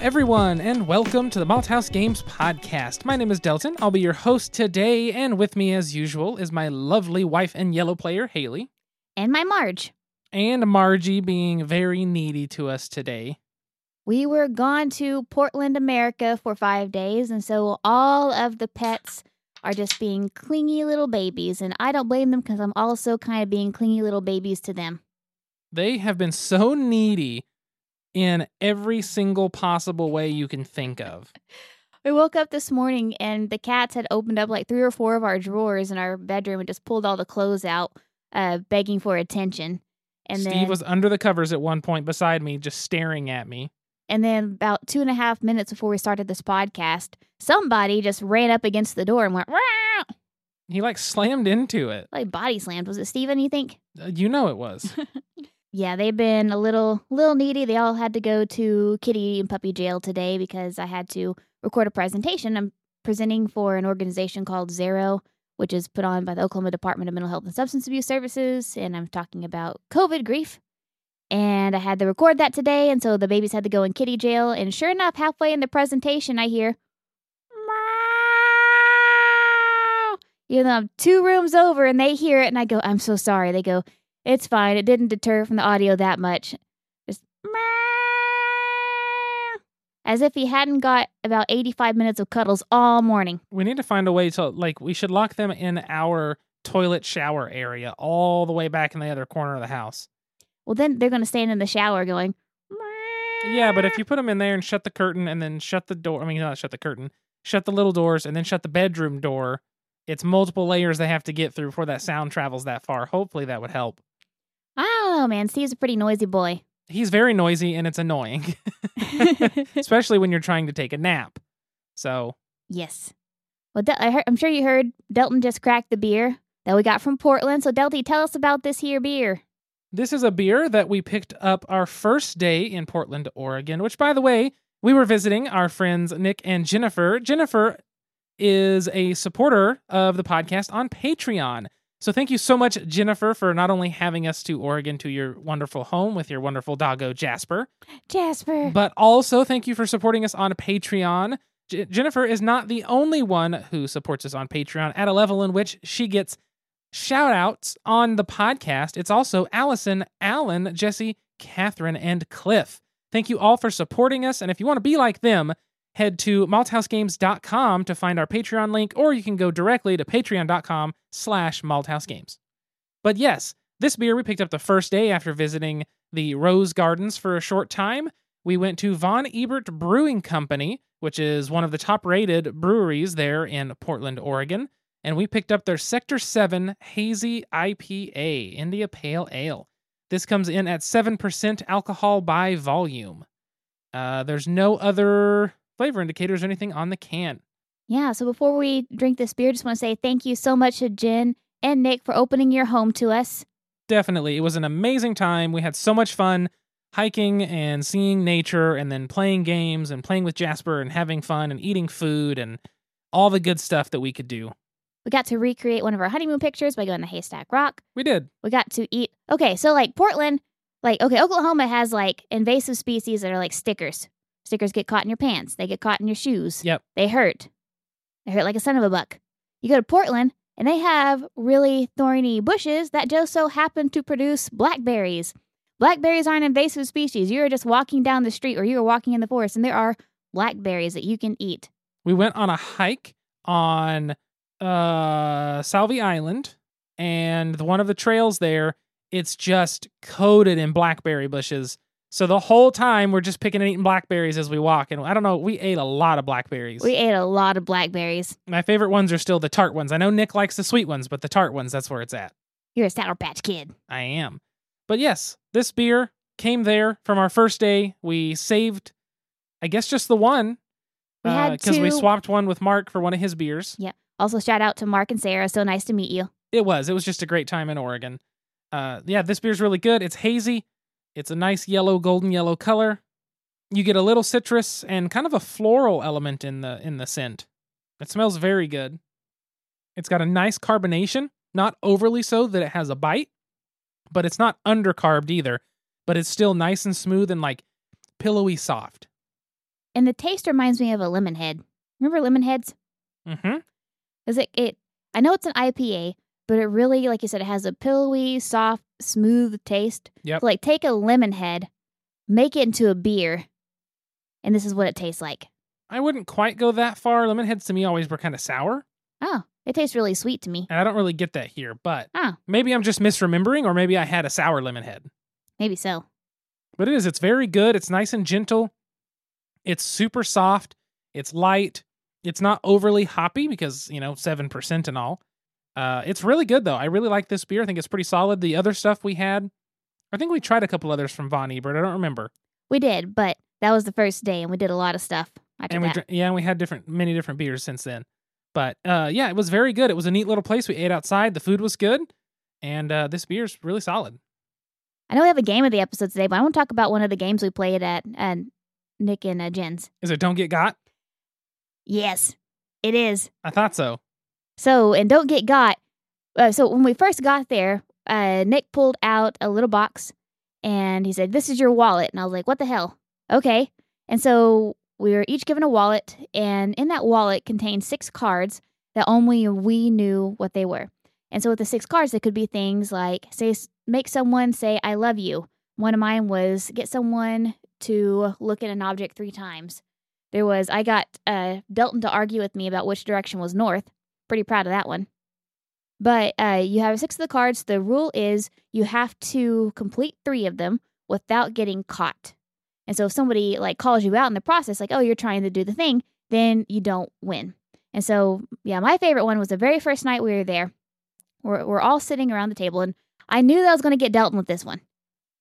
everyone, and welcome to the Malthouse Games Podcast. My name is Delton. I'll be your host today, and with me, as usual, is my lovely wife and yellow player, Haley, and my Marge. and Margie being very needy to us today. We were gone to Portland, America for five days, and so all of the pets are just being clingy little babies, and I don't blame them because I'm also kind of being clingy little babies to them. They have been so needy in every single possible way you can think of. We woke up this morning and the cats had opened up like three or four of our drawers in our bedroom and just pulled all the clothes out, uh, begging for attention. And Steve then, was under the covers at one point beside me, just staring at me. and then about two and a half minutes before we started this podcast, somebody just ran up against the door and went, "Rah!" He like slammed into it. like body slammed. Was it Steven, you think? Uh, You know it was. Yeah, they've been a little little needy. They all had to go to kitty and puppy jail today because I had to record a presentation. I'm presenting for an organization called Zero, which is put on by the Oklahoma Department of Mental Health and Substance Abuse Services, and I'm talking about COVID grief. And I had to record that today, and so the babies had to go in kitty jail. And sure enough, halfway in the presentation, I hear meow. Even though I'm two rooms over, and they hear it, and I go, "I'm so sorry." They go, it's fine. It didn't deter from the audio that much. Just as if he hadn't got about 85 minutes of cuddles all morning. we need to find a way to like we should lock them in our toilet shower area all the way back in the other corner of the house. Well, then they're going to stand in the shower going, Yeah, but if you put them in there and shut the curtain and then shut the door, I mean not shut the curtain, shut the little doors and then shut the bedroom door, it's multiple layers they have to get through before that sound travels that far. Hopefully that would help. I don't know, man. Steve's a pretty noisy boy. He's very noisy and it's annoying, especially when you're trying to take a nap. So, yes. Well, Del- I heard, I'm sure you heard Delton just cracked the beer that we got from Portland. So, Delty, tell us about this here beer. This is a beer that we picked up our first day in Portland, Oregon, which, by the way, we were visiting our friends Nick and Jennifer. Jennifer is a supporter of the podcast on Patreon. So thank you so much, Jennifer, for not only having us to Oregon to your wonderful home with your wonderful doggo, Jasper, Jasper. but also thank you for supporting us on Patreon. J- Jennifer is not the only one who supports us on Patreon at a level in which she gets shout outs on the podcast. It's also Allison, Alan, Jesse, Catherine, and Cliff. Thank you all for supporting us. And if you want to be like them, head to malthousegames.com to find our Patreon link, or you can go directly to patreon.com slash malthousegames. But yes, this beer we picked up the first day after visiting the Rose Gardens for a short time. We went to Von Ebert Brewing Company, which is one of the top rated breweries there in Portland, Oregon. And we picked up their Sector 7 Hazy IPA, India Pale Ale. This comes in at 7% alcohol by volume. Uh, there's no other flavor indicators or anything on the can. Yeah, so before we drink this beer, just want to say thank you so much to Jen and Nick for opening your home to us. Definitely. It was an amazing time. We had so much fun hiking and seeing nature and then playing games and playing with Jasper and having fun and eating food and all the good stuff that we could do. We got to recreate one of our honeymoon pictures by going to Haystack Rock. We did. We got to eat. Okay, so like Portland, like, okay, Oklahoma has like invasive species that are like stickers. Stickers get caught in your pants, they get caught in your shoes. Yep. They hurt. They hurt like a son of a buck. You go to Portland, and they have really thorny bushes that just so happen to produce blackberries. Blackberries aren't invasive species. You're just walking down the street or you're walking in the forest, and there are blackberries that you can eat. We went on a hike on uh Sauvie Island and one of the trails there it's just coated in blackberry bushes. So the whole time we're just picking and eating blackberries as we walk and I don't know, we ate a lot of blackberries. We ate a lot of blackberries. My favorite ones are still the tart ones. I know Nick likes the sweet ones, but the tart ones that's where it's at. You're a Sour Patch Kid. I am. But yes, this beer came there from our first day. We saved I guess just the one We had because we swapped one with Mark for one of his beers. Yeah. Also, shout out to Mark and Sarah. So nice to meet you. It was. It was just a great time in Oregon. Uh, yeah, this beer's really good. It's hazy. It's a nice yellow, golden yellow color. You get a little citrus and kind of a floral element in the in the scent. It smells very good. It's got a nice carbonation, not overly so that it has a bite, but it's not undercarbed either. But it's still nice and smooth and like pillowy soft. and the taste reminds me of a lemon head. Remember lemon heads? Mm-hmm. Is it, it, I know it's an IPA, but it really, like you said, it has a pillowy, soft, smooth taste. Yep. So, like, take a lemon head, make it into a beer, and this is what it tastes like. I wouldn't quite go that far. Lemon heads to me always were kind of sour, Oh, it tastes really sweet to me. and I don't really get that here. But Oh. maybe I'm just misremembering, or maybe I had a sour lemon head. Maybe so. But it is. It's very good. It's nice and gentle. It's super soft. It's light. It's not overly hoppy because you know seven percent and all. Uh, it's really good though. I really like this beer. I think it's pretty solid. The other stuff we had, I think we tried a couple others from Von Ebert. I don't remember. We did, but that was the first day, and we did a lot of stuff and we that. dr- yeah, and we had different many different beers since then. But uh, yeah, it was very good. It was a neat little place. We ate outside. The food was good, and uh, this beer is really solid. I know we have a game of the episode today, but I want to talk about one of the games we played at uh, Nick and uh, Jen's. Is it Don't Get Got? Yes, it is. I thought so. So, and don't get got. Uh, so when we first got there, uh, Nick pulled out a little box and he said, "This is your wallet." And I was like, "What the hell?" Okay. And so we were each given a wallet, and in that wallet contained six cards that only we knew what they were. And so with the six cards, it could be things like say, make someone say "I love you." One of mine was get someone to look at an object three times. There was I got uh, Delton to argue with me about which direction was north. Pretty proud of that one. But uh, you have six of the cards. The rule is you have to complete three of them without getting caught. And so if somebody like calls you out in the process, like, oh, you're trying to do the thing, then you don't win. And so, yeah, my favorite one was the very first night we were there. We're, we're all sitting around the table, and I knew that I was going to get Delton with this one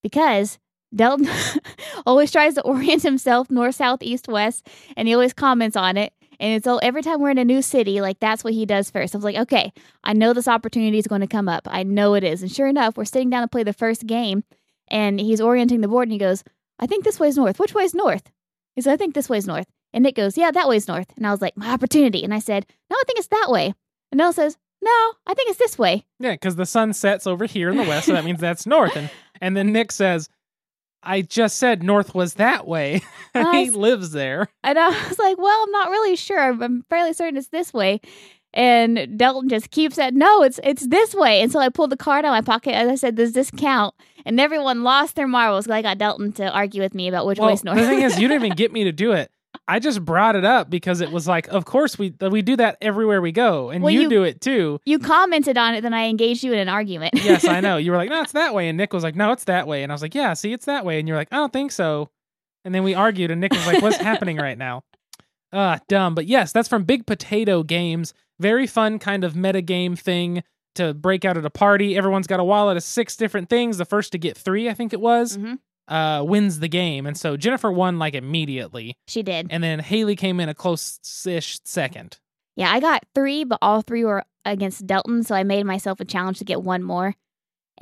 because Delton always tries to orient himself north, south, east, west, and he always comments on it. And so every time we're in a new city, like that's what he does first. I was like, okay, I know this opportunity is going to come up. I know it is. And sure enough, we're sitting down to play the first game, and he's orienting the board, and he goes, I think this way's north. Which way's north? He said, I think this way's north. And Nick goes, Yeah, that way's north. And I was like, My opportunity. And I said, No, I think it's that way. And Nell says, No, I think it's this way. Yeah, because the sun sets over here in the west, so that means that's north. And and then Nick says, "I just said north was that way." he lives there. And I was like, well, I'm not really sure. I'm- I'm fairly certain it's this way. And Delton just keeps saying, no, it's it's this way. And so I pulled the card out of my pocket and I said, does this count? And everyone lost their marbles 'cause I got Delton to argue with me about which Well, way's north. the thing is, you didn't even get me to do it. I just brought it up because it was like, of course we we do that everywhere we go, and Well, you, you- do it too. you commented on it, then I engaged you in an argument. Yes, I know. You were like, "No, it's that way," and Nick was like, "No, it's that way," and I was like, "Yeah, see, it's that way," and you're like, "I don't think so," and then we argued, and Nick was like, "What's happening right now?" Ah, dumb. But yes, that's from Big Potato Games. Very fun kind of meta game thing to break out at a party. Everyone's got a wallet of six different things. The first to get three, I think it was, Mhm. Uh, wins the game. And so Jennifer won like immediately, She did. and then Haley came in a close-ish second. Yeah, I got three, but all three were against Delton, so I made myself a challenge to get one more.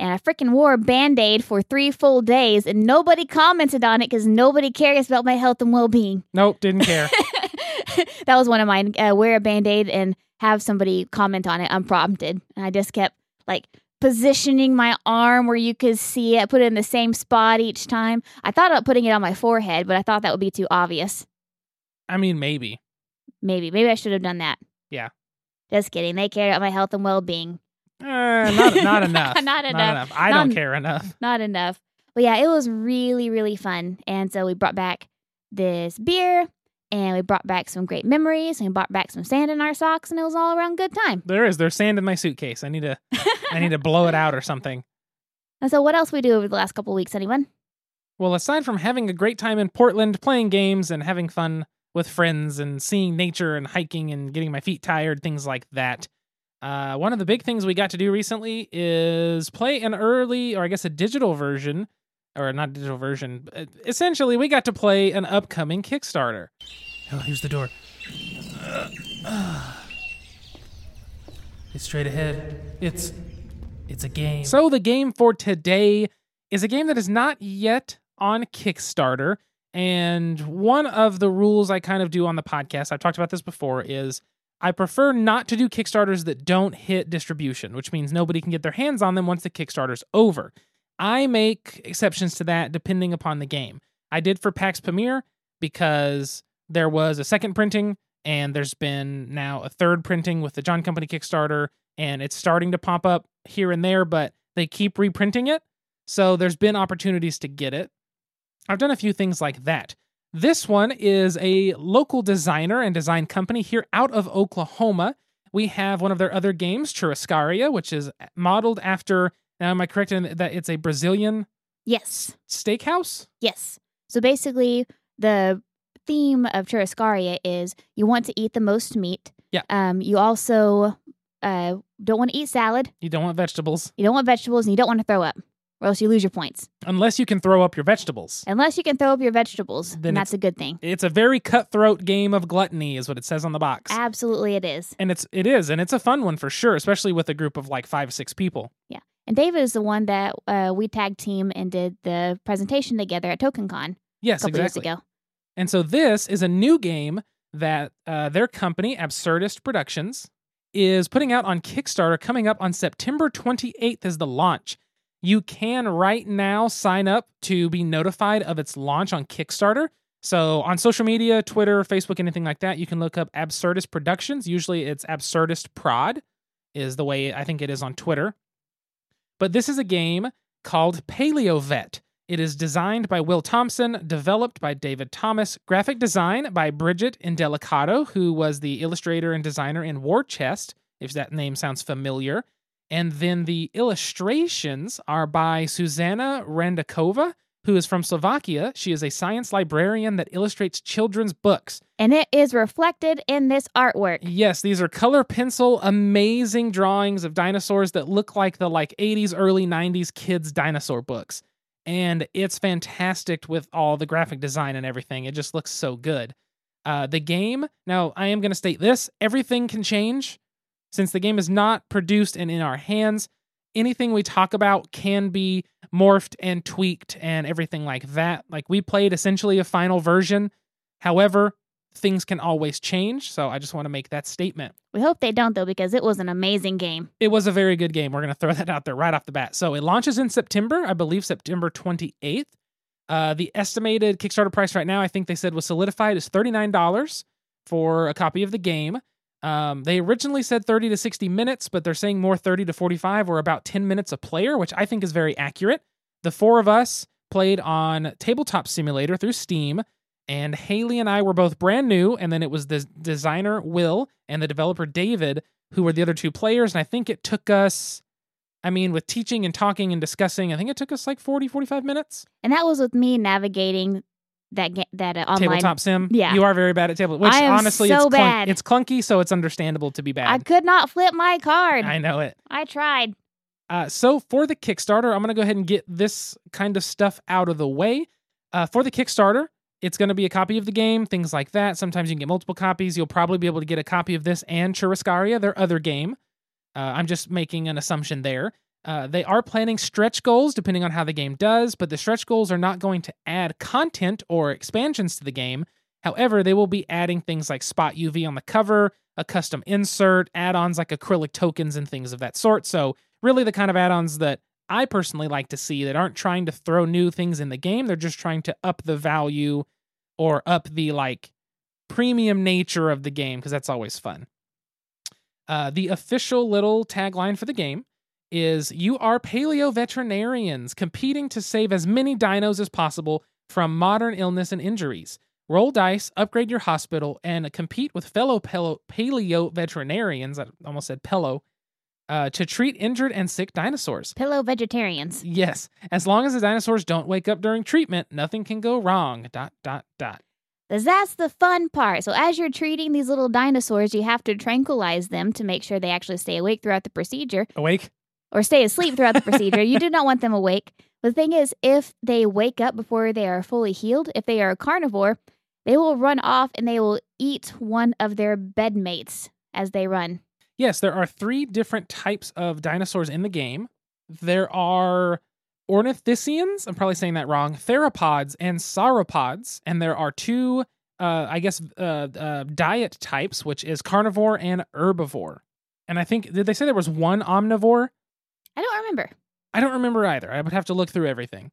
And I freaking wore a band aid for three full days, and nobody commented on it because nobody cares about my health and well being. Nope, didn't care. that was one of mine. Uh, wear a band aid and have somebody comment on it unprompted. And I just kept like positioning my arm where you could see it, put it in the same spot each time. I thought about putting it on my forehead, but I thought that would be too obvious. I mean, maybe. Maybe, maybe I should have done that. Yeah. Just kidding. They care about my health and well being. Uh, not not enough. Not enough. I Not don't care enough. Not enough. But yeah, it was really, really fun. And so we brought back this beer and we brought back some great memories and we brought back some sand in our socks and it was all around good time. There is. There's sand in my suitcase. I need to. I need to blow it out or something. And so what else we do over the last couple of weeks, anyone? Well, aside from having a great time in Portland, playing games and having fun with friends and seeing nature and hiking and getting my feet tired, things like that. Uh, one of the big things we got to do recently is play an early, or I guess a digital version, or not digital version. Essentially, we got to play an upcoming Kickstarter. Oh, here's the door. It's straight ahead. It's it's a game. So the game for today is a game that is not yet on Kickstarter. And one of the rules I kind of do on the podcast, I've talked about this before, is I prefer not to do Kickstarters that don't hit distribution, which means nobody can get their hands on them once the Kickstarter's over. I make exceptions to that depending upon the game. I did for Pax Pamir because there was a second printing, and there's been now a third printing with the John Company Kickstarter, and it's starting to pop up here and there, but they keep reprinting it. So there's been opportunities to get it. I've done a few things like that. This one is a local designer and design company here out of Oklahoma. We have one of their other games, Churrascaria, which is modeled after. Now, am I correct in that it's a Brazilian Yes. steakhouse? Yes. So basically, the theme of Churrascaria is you want to eat the most meat. Yeah. Um, you also uh, don't want to eat salad. You don't want vegetables You don't want vegetables, and you don't want to throw up, or else you lose your points. unless you can throw up your vegetables. Unless you can throw up your vegetables, Then that's a good thing. It's a very cutthroat game of gluttony, is what it says on the box. Absolutely, it is. and it's it is, and it's a fun one for sure, especially with a group of like five six people. And David is the one that uh, we tag team and did the presentation together at TokenCon a Yes, couple exactly. years ago. And so this is a new game that uh, their company, Absurdist Productions, is putting out on Kickstarter coming up on September 28th is the launch. You can right now sign up to be notified of its launch on Kickstarter. So on social media, Twitter, Facebook, anything like that, you can look up Absurdist Productions. Usually it's Absurdist Prod, is the way I think it is on Twitter. But this is a game called Paleo Vet. It is designed by Will Thompson, developed by David Thomas, graphic design by Bridget Indelicato, who was the illustrator and designer in War Chest, if that name sounds familiar. And then the illustrations are by Susanna Randakova, who is from Slovakia. She is a science librarian that illustrates children's books. And it is reflected in this artwork. Yes, these are color pencil amazing drawings of dinosaurs that look like the like 80s early 90s kids dinosaur books. And it's fantastic with all the graphic design and everything. It just looks so good. Uh, the game, now I am going to state this everything can change. Since the game is not produced and in our hands, anything we talk about can be morphed and tweaked and everything like that. Like we played essentially a final version. However, things can always change. So I just want to make that statement. We hope they don't, though, because it was an amazing game. It was a very good game. We're going to throw that out there right off the bat. So it launches in September, I believe September 28th. Uh, the estimated Kickstarter price right now, I think they said was solidified, is $39 for a copy of the game. Um, they originally said 30 to 60 minutes, but they're saying more 30 to 45 or about 10 minutes a player, which I think is very accurate. The four of us played on Tabletop Simulator through Steam, and Haley and I were both brand new. And then it was the designer, Will, and the developer, David, who were the other two players. And I think it took us, I mean, with teaching and talking and discussing, I think it took us like 40, 45 minutes. And that was with me navigating that ga- that uh, online. Tabletop sim. Yeah. You are very bad at tabletop, which I am honestly, so it's, clunk- bad. it's clunky, so it's understandable to be bad. I could not flip my card. I know it. I tried. Uh, so for the Kickstarter, I'm going to go ahead and get this kind of stuff out of the way. Uh, for the Kickstarter, it's going to be a copy of the game, things like that. Sometimes you can get multiple copies. You'll probably be able to get a copy of this and Churrascaria, their other game. Uh, I'm just making an assumption there. Uh, they are planning stretch goals depending on how the game does, but the stretch goals are not going to add content or expansions to the game. However, they will be adding things like spot UV on the cover, a custom insert, add ons like acrylic tokens, and things of that sort. So, really, the kind of add ons that I personally like to see that aren't trying to throw new things in the game. They're just trying to up the value or up the like premium nature of the game because that's always fun. Uh, the official little tagline for the game is You are paleo veterinarians competing to save as many dinos as possible from modern illness and injuries. Roll dice, upgrade your hospital, and compete with fellow paleo veterinarians. I almost said pello. Uh, to treat injured and sick dinosaurs. Pillow vegetarians. Yes, as long as the dinosaurs don't wake up during treatment, nothing can go wrong. Dot dot dot. 'Cause that's the fun part. So as you're treating these little dinosaurs, you have to tranquilize them to make sure they actually stay awake throughout the procedure Awake? Or stay asleep throughout the procedure. You do not want them awake. The thing is, if they wake up before they are fully healed, if they are a carnivore, they will run off and they will eat one of their bedmates as they run. Yes, there are three different types of dinosaurs in the game. There are ornithischians, I'm probably saying that wrong, theropods and sauropods, and there are two, uh, I guess, uh, uh, diet types, which is carnivore and herbivore. And I think, did they say there was one omnivore? I don't remember. I don't remember either. I would have to look through everything.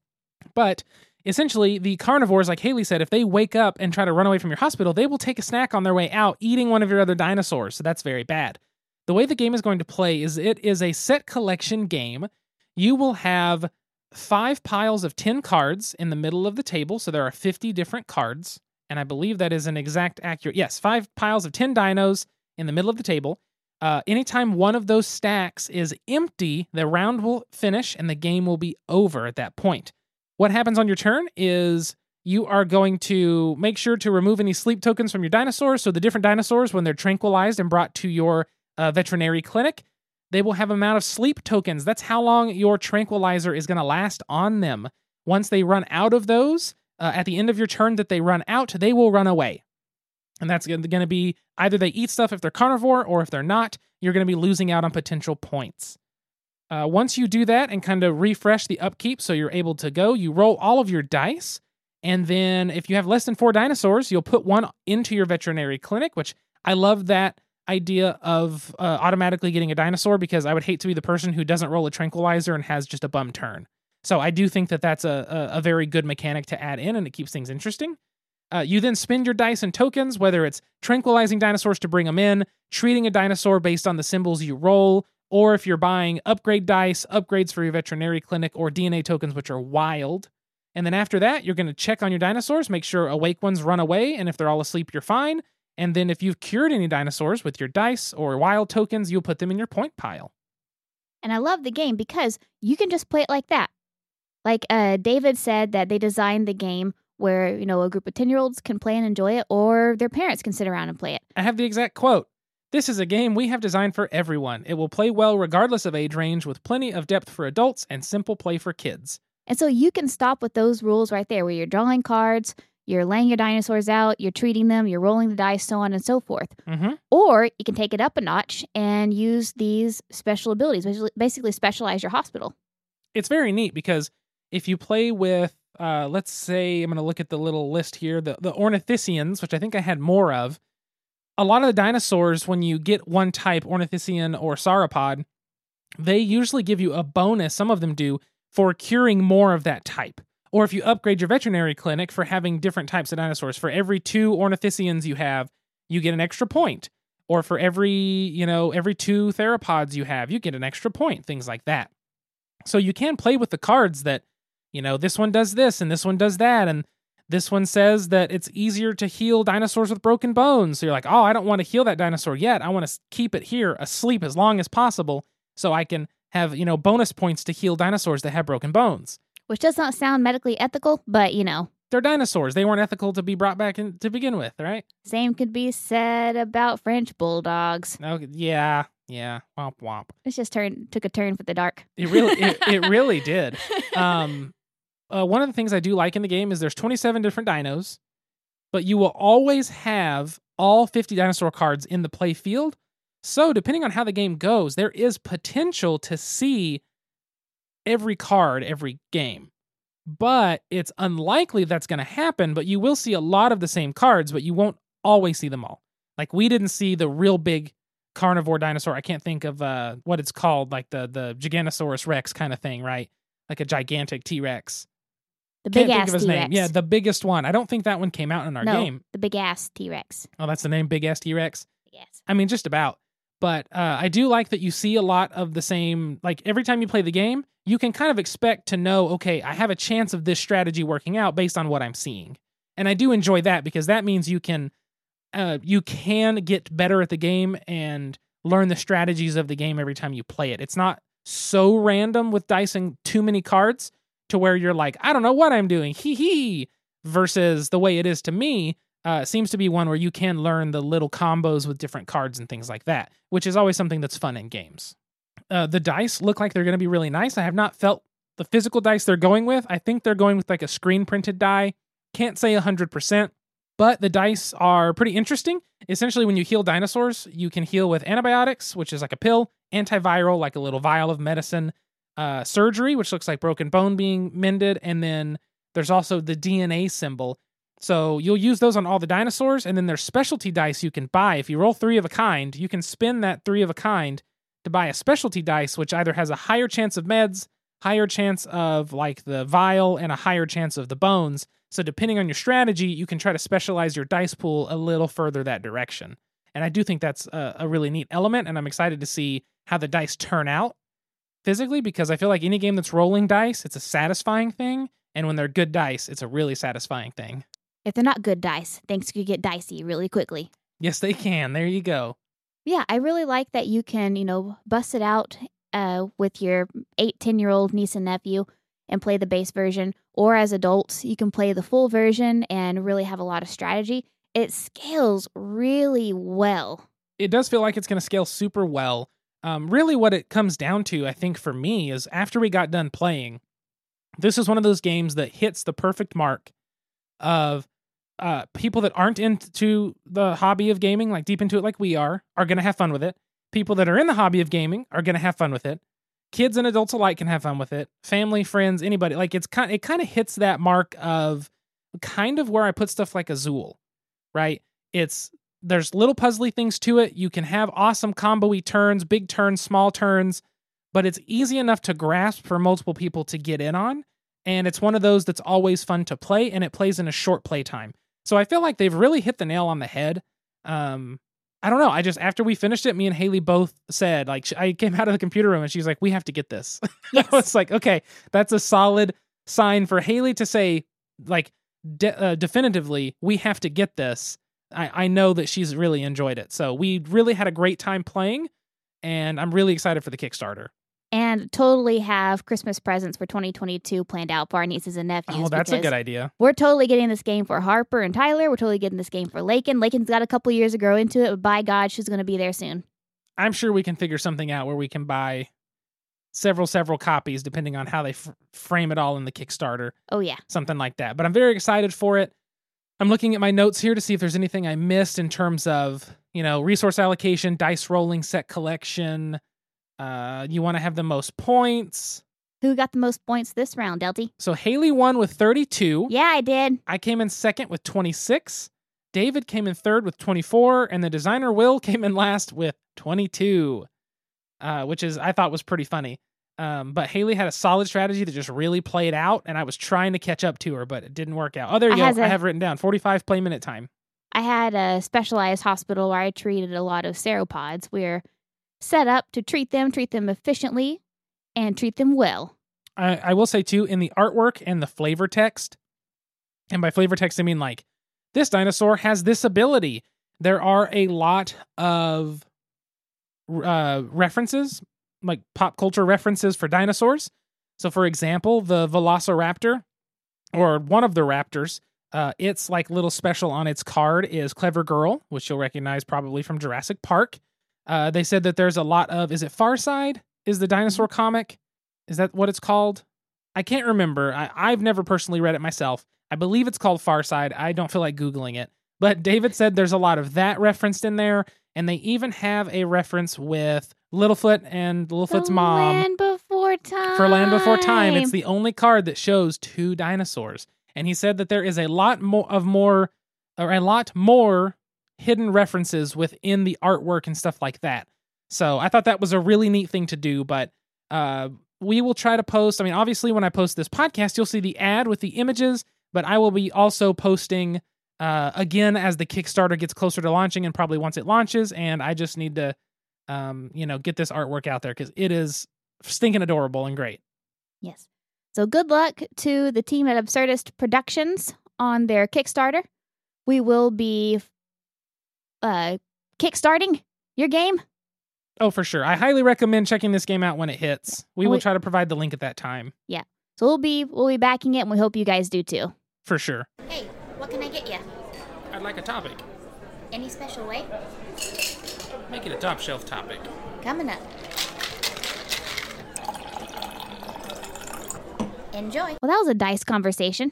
But essentially the carnivores, like Haley said, if they wake up and try to run away from your hospital, they will take a snack on their way out, eating one of your other dinosaurs. So that's very bad. The way the game is going to play is it is a set collection game. You will have five piles of 10 cards in the middle of the table. So there are 50 different cards. And I believe that is an exact accurate. Yes, five piles of 10 dinos in the middle of the table. Uh, anytime one of those stacks is empty, the round will finish and the game will be over at that point. What happens on your turn is you are going to make sure to remove any sleep tokens from your dinosaurs. So the different dinosaurs, when they're tranquilized and brought to your uh, veterinary clinic, they will have amount of sleep tokens. That's how long your tranquilizer is going to last on them. Once they run out of those, uh, at the end of your turn that they run out, they will run away. And that's going to be either they eat stuff if they're carnivore, or if they're not, you're going to be losing out on potential points. Uh, once you do that and kind of refresh the upkeep so you're able to go, you roll all of your dice. And then if you have less than four dinosaurs, you'll put one into your veterinary clinic, which I love that idea of uh, automatically getting a dinosaur because I would hate to be the person who doesn't roll a tranquilizer and has just a bum turn. So I do think that that's a, a, a very good mechanic to add in and it keeps things interesting. Uh, you then spend your dice and tokens, whether it's tranquilizing dinosaurs to bring them in, treating a dinosaur based on the symbols you roll, or if you're buying upgrade dice, upgrades for your veterinary clinic, or DNA tokens, which are wild. And then after that, you're going to check on your dinosaurs, make sure awake ones run away, and if they're all asleep, you're fine. And then if you've cured any dinosaurs with your dice or wild tokens, you'll put them in your point pile. And I love the game because you can just play it like that. Like uh, David said that they designed the game where, you know, a group of 10 year olds can play and enjoy it, or their parents can sit around and play it. I have the exact quote. This is a game we have designed for everyone. It will play well regardless of age range, with plenty of depth for adults and simple play for kids. And so you can stop with those rules right there, where you're drawing cards, you're laying your dinosaurs out, you're treating them, you're rolling the dice, so on and so forth. Mm-hmm. Or you can take it up a notch and use these special abilities, basically specialize your hospital. It's very neat because if you play with, uh, let's say, I'm going to look at the little list here, the, the Ornithischians, which I think I had more of. A lot of the dinosaurs, when you get one type, Ornithischian or Sauropod, they usually give you a bonus, some of them do, for curing more of that type. Or if you upgrade your veterinary clinic for having different types of dinosaurs, for every two Ornithischians you have, you get an extra point. Or for every, you know, every two theropods you have, you get an extra point, things like that. So you can play with the cards that you know, this one does this and this one does that. And this one says that it's easier to heal dinosaurs with broken bones. So you're like, oh, I don't want to heal that dinosaur yet. I want to keep it here asleep as long as possible so I can have, you know, bonus points to heal dinosaurs that have broken bones. Which does not sound medically ethical, but you know. They're dinosaurs. They weren't ethical to be brought back in, to begin with, right? Same could be said about French bulldogs. Oh, yeah. Yeah. Womp womp. It just turned took a turn for the dark. It really it, it really did. Um uh, one of the things I do like in the game is there's 27 different dinos, but you will always have all 50 dinosaur cards in the play field. So, depending on how the game goes, there is potential to see every card every game. But it's unlikely that's going to happen, but you will see a lot of the same cards, but you won't always see them all. Like we didn't see the real big carnivore dinosaur. I can't think of uh, what it's called, like the the Giganosaurus Rex kind of thing, right? Like a gigantic T Rex. The big Can't ass think of his T-Rex. name. Yeah, the biggest one. I don't think that one came out in our no, game. the big ass T Rex. Oh, that's the name, Big Ass T Rex. Yes. I mean, just about. But uh, I do like that you see a lot of the same. Like every time you play the game, you can kind of expect to know, okay, I have a chance of this strategy working out based on what I'm seeing, and I do enjoy that because that means you can, uh, you can get better at the game and learn the strategies of the game every time you play it. It's not so random with dicing too many cards to where you're like, I don't know what I'm doing, hee hee, versus the way it is to me. Uh, seems to be one where you can learn the little combos with different cards and things like that, which is always something that's fun in games. Uh, the dice look like they're going to be really nice. I have not felt the physical dice they're going with. I think they're going with like a screen printed die. Can't say 100%, but the dice are pretty interesting. Essentially, when you heal dinosaurs, you can heal with antibiotics, which is like a pill, antiviral, like a little vial of medicine, uh, surgery, which looks like broken bone being mended, and then there's also the DNA symbol. So you'll use those on all the dinosaurs, and then there's specialty dice you can buy. If you roll three of a kind, you can spin that three of a kind to buy a specialty dice, which either has a higher chance of meds, higher chance of like the vial and a higher chance of the bones. So depending on your strategy, you can try to specialize your dice pool a little further that direction. And I do think that's a, a really neat element, and I'm excited to see how the dice turn out physically because I feel like any game that's rolling dice, it's a satisfying thing. And when they're good dice, it's a really satisfying thing. If they're not good dice, things could get dicey really quickly. Yes, they can. There you go. Yeah, I really like that you can, you know, bust it out uh, with your eight, 10 year old niece and nephew and play the base version. Or as adults, you can play the full version and really have a lot of strategy. It scales really well. It does feel like it's going to scale super well. Um, really, what it comes down to, I think, for me, is after we got done playing, this is one of those games that hits the perfect mark of uh, people that aren't into the hobby of gaming, like deep into it like we are, are going to have fun with it. People that are in the hobby of gaming are going to have fun with it. Kids and adults alike can have fun with it. Family, friends, anybody. Like it's kind, it kind of hits that mark of kind of where I put stuff like Azul, right? It's there's little puzzly things to it. You can have awesome combo-y turns, big turns, small turns, but it's easy enough to grasp for multiple people to get in on. And it's one of those that's always fun to play, and it plays in a short play time. So I feel like they've really hit the nail on the head. Um, I don't know. I just after we finished it, me and Haley both said like I came out of the computer room and she's like, "We have to get this." Yes. I was like, "Okay, that's a solid sign for Haley to say like de- uh, definitively we have to get this." I-, I know that she's really enjoyed it, so we really had a great time playing, and I'm really excited for the Kickstarter. And totally have Christmas presents for 2022 planned out for our nieces and nephews. Oh, that's a good idea. We're totally getting this game for Harper and Tyler. We're totally getting this game for Lakin. Lakin's got a couple years to grow into it, but by God, she's going to be there soon. I'm sure we can figure something out where we can buy several several copies depending on how they f- frame it all in the Kickstarter. Oh, yeah. something like that. But I'm very excited for it. I'm looking at my notes here to see if there's anything I missed in terms of, you know, resource allocation, dice rolling, set collection. Uh, you want to have the most points. Who got the most points this round, Delty? So Haley won with 32. Yeah, I did. I came in second with 26. David came in third with 24, and the designer Will came in last with 22, uh, which is I thought was pretty funny. Um, but Haley had a solid strategy that just really played out, and I was trying to catch up to her, but it didn't work out. Oh, there you I go. have written down 45 play minute time. I had a specialized hospital where I treated a lot of sauropods. We're set up to treat them, treat them efficiently, and treat them well. I, I will say too, in the artwork and the flavor text, and by flavor text I mean like this dinosaur has this ability. There are a lot of uh, references, like pop culture references for dinosaurs. So, for example, the Velociraptor, or one of the raptors, uh, its like little special on its card is Clever Girl, which you'll recognize probably from Jurassic Park. Uh, they said that there's a lot of is it Farside? Is the dinosaur comic? Is that what it's called? I can't remember. I, I've never personally read it myself. I believe it's called Farside. I don't feel like Googling it. But David said there's a lot of that referenced in there. And they even have a reference with Littlefoot and Littlefoot's The mom Land Before Time. for Land Before Time. It's the only card that shows two dinosaurs. And he said that there is a lot more of more, or a lot more hidden references within the artwork and stuff like that. So I thought that was a really neat thing to do. But uh, we will try to post. I mean, obviously, when I post this podcast, you'll see the ad with the images, but I will be also posting uh, again as the Kickstarter gets closer to launching and probably once it launches. And I just need to, um, you know, get this artwork out there because it is stinking adorable and great. Yes. So good luck to the team at Absurdist Productions on their Kickstarter. We will be uh kickstarting your game. Oh, for sure. I highly recommend checking this game out when it hits. We Oh, will try to provide the link at that time. Yeah. So we'll be we'll be backing it and we hope you guys do too. For sure. Hey, what can I get you? I'd like a topic. Any special way? Make it a top shelf topic. Coming up. Enjoy. Well, that was a dice conversation.